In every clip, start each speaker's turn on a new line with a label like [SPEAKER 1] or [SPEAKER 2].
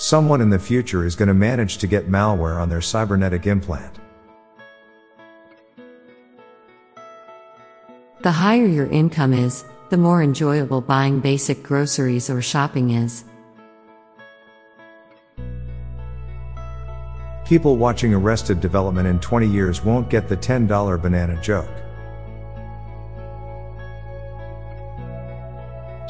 [SPEAKER 1] Someone in the future is going to manage to get malware on their cybernetic implant.
[SPEAKER 2] The higher your income is, the more enjoyable buying basic groceries or shopping is.
[SPEAKER 1] People watching Arrested Development in 20 years won't get the $10 banana joke.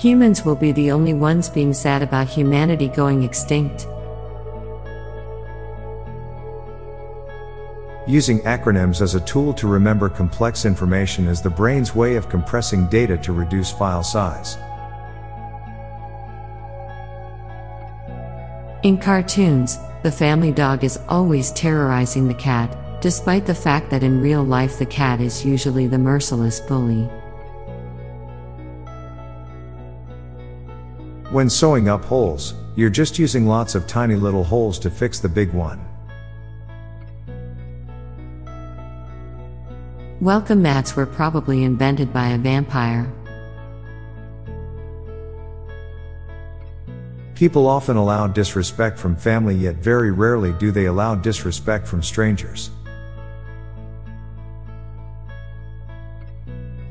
[SPEAKER 2] Humans will be the only ones being sad about humanity going extinct.
[SPEAKER 1] Using acronyms as a tool to remember complex information is the brain's way of compressing data to reduce file size.
[SPEAKER 2] In cartoons, the family dog is always terrorizing the cat, despite the fact that in real life the cat is usually the merciless bully.
[SPEAKER 1] When sewing up holes, you're just using lots of tiny little holes to fix the big one.
[SPEAKER 2] Welcome mats were probably invented by a vampire.
[SPEAKER 1] People often allow disrespect from family, yet very rarely do they allow disrespect from strangers.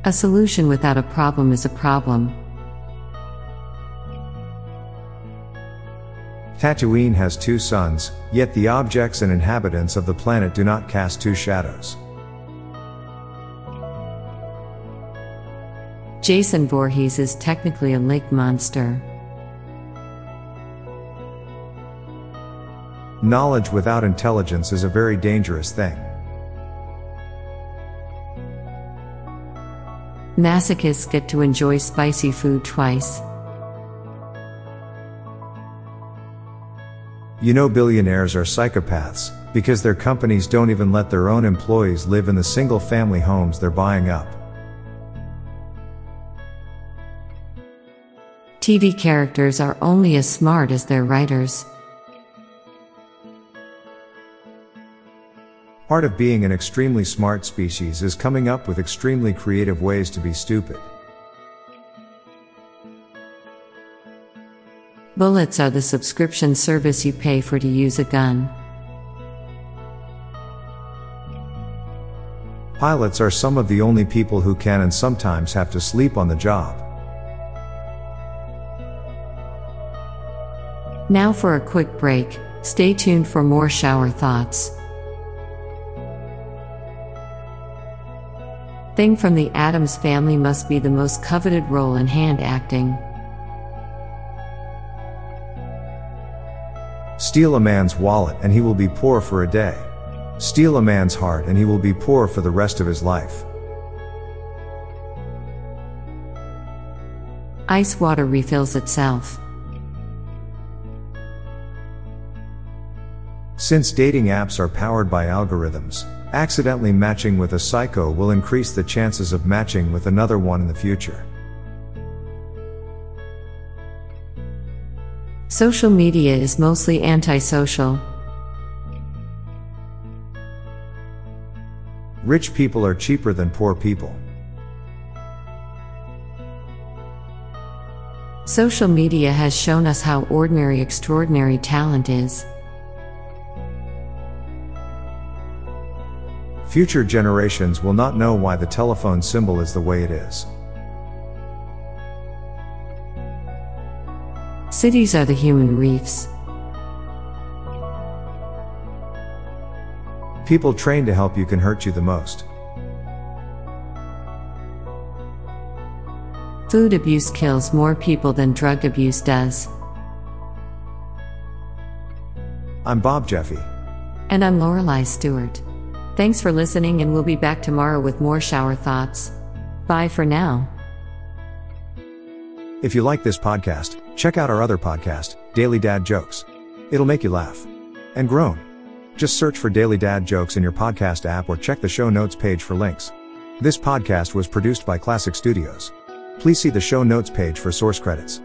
[SPEAKER 2] A solution without a problem is a problem.
[SPEAKER 1] Tatooine has two suns, yet the objects and inhabitants of the planet do not cast two shadows.
[SPEAKER 2] Jason Voorhees is technically a lake monster.
[SPEAKER 1] Knowledge without intelligence is a very dangerous thing.
[SPEAKER 2] Masochists get to enjoy spicy food twice.
[SPEAKER 1] You know, billionaires are psychopaths because their companies don't even let their own employees live in the single family homes they're buying up.
[SPEAKER 2] TV characters are only as smart as their writers.
[SPEAKER 1] Part of being an extremely smart species is coming up with extremely creative ways to be stupid.
[SPEAKER 2] Bullets are the subscription service you pay for to use a gun.
[SPEAKER 1] Pilots are some of the only people who can and sometimes have to sleep on the job.
[SPEAKER 2] Now for a quick break, stay tuned for more shower thoughts. Thing from the Addams family must be the most coveted role in hand acting.
[SPEAKER 1] Steal a man's wallet and he will be poor for a day. Steal a man's heart and he will be poor for the rest of his life.
[SPEAKER 2] Ice water refills itself.
[SPEAKER 1] Since dating apps are powered by algorithms, accidentally matching with a psycho will increase the chances of matching with another one in the future.
[SPEAKER 2] Social media is mostly antisocial.
[SPEAKER 1] Rich people are cheaper than poor people.
[SPEAKER 2] Social media has shown us how ordinary extraordinary talent is.
[SPEAKER 1] Future generations will not know why the telephone symbol is the way it is.
[SPEAKER 2] Cities are the human reefs.
[SPEAKER 1] People trained to help you can hurt you the most.
[SPEAKER 2] Food abuse kills more people than drug abuse does.
[SPEAKER 1] I'm Bob Jeffy.
[SPEAKER 2] And I'm Lorelei Stewart. Thanks for listening, and we'll be back tomorrow with more shower thoughts. Bye for now.
[SPEAKER 1] If you like this podcast, check out our other podcast, Daily Dad Jokes. It'll make you laugh and groan. Just search for Daily Dad Jokes in your podcast app or check the show notes page for links. This podcast was produced by Klassic Studios. Please see the show notes page for source credits.